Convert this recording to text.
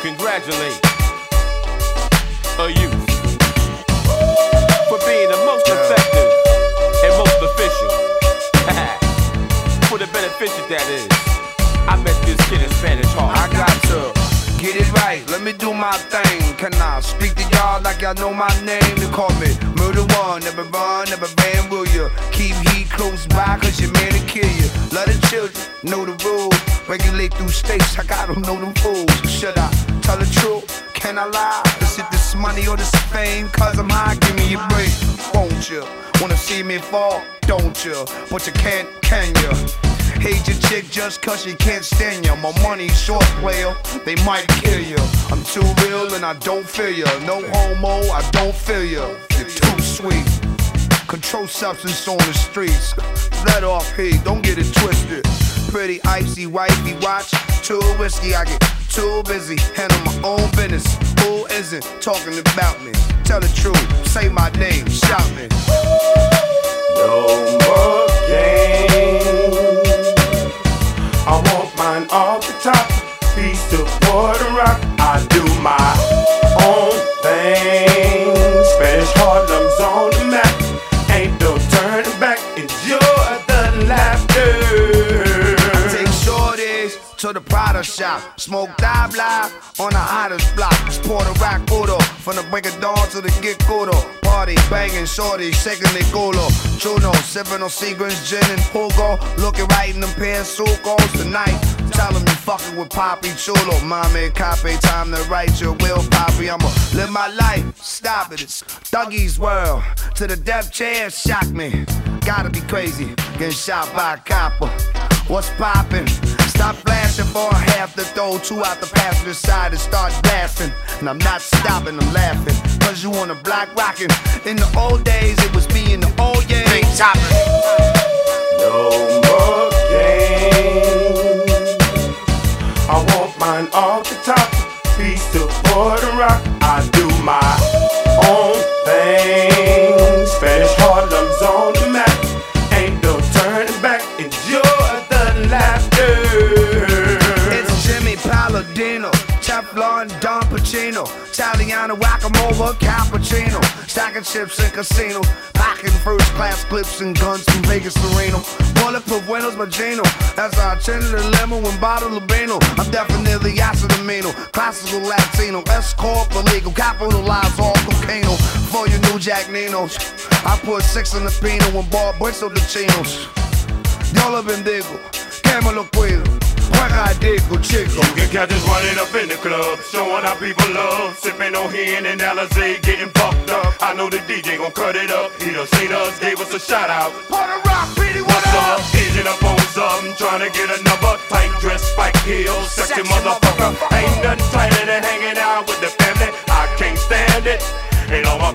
congratulate a youth for being the most effective and most efficient. for the beneficent that is. I met this kid in Spanish Hall. I got to. Get it right, let me do my thing. Can I speak to y'all like y'all know my name? They call me Murder One, never run, never ran, will you? Keep heat close by, cause your man to kill you. Love the children, know the rules. Regulate through states, I got them, know them fools. Should I tell the truth? Can I lie? Is it this money or this fame? Cause I'm high, give me a break, won't you? Wanna see me fall, don't you? But you can't, can you? Hate your chick just cause she can't stand you. My money short player, they might kill you. I'm too real and I don't feel you. No homo, I don't feel you. You're too sweet. Control substance on the streets. Let off heat, don't get it twisted. Pretty icy wifey watch. Too whiskey, I get too busy. Handle my own business. Who isn't talking about me? Tell the truth, say my name, shout me. No to the Prada shop. Smoke dive live on the hottest block. It's Puerto Rock Udo. From the break of dawn to the get kudo. Party banging shorties, shaking their culo. Chuno, sipping on Seagram's gin and Hugo. Looking right in them pants, sucos tonight. Tell them you fucking with Poppy Chulo. And copy, time to write your will, Poppy. I'ma live my life. Stop it. It's Dougie's world. To the death chair, shock me. Gotta be crazy. Getting shot by a copper. What's poppin'? Stop flashing for half the throw, two out the passenger side and start blasting. And I'm not stopping, I'm laughing. Cause you on the block rockin'. In the old days, it was me in the old yeah. Big toppin'. No more games. I want mine off the top. Piece of Puerto Rock. I do my own thing. Spanish Harlem's Italiano Guacamole Cappuccino, stacking chips in casino, packing first class clips and guns from Vegas to Reno, bulletproof windows Magino, that's our chin the limo and bottle of Beano. I'm definitely acid amino, classical Latino, escort legal, capitalize all cocaine for your new Jack Ninos. I put six in the pino and bought Buenzo de Chinos. Yo lo bendigo, que me lo cuido. Digo, chico. You can catch us running up in the club, showing how people love. Sipping on Hen and Alizé, getting fucked up. I know the DJ gon' cut it up. He done seen us, gave us a shout out. Puerto Rock, Petey, what What's up? up? Aging up on something, trying to get another tight dress, spike heels, sexy motherfucker. Ain't nothing tighter than hanging out with the family. I can't stand it. And all my.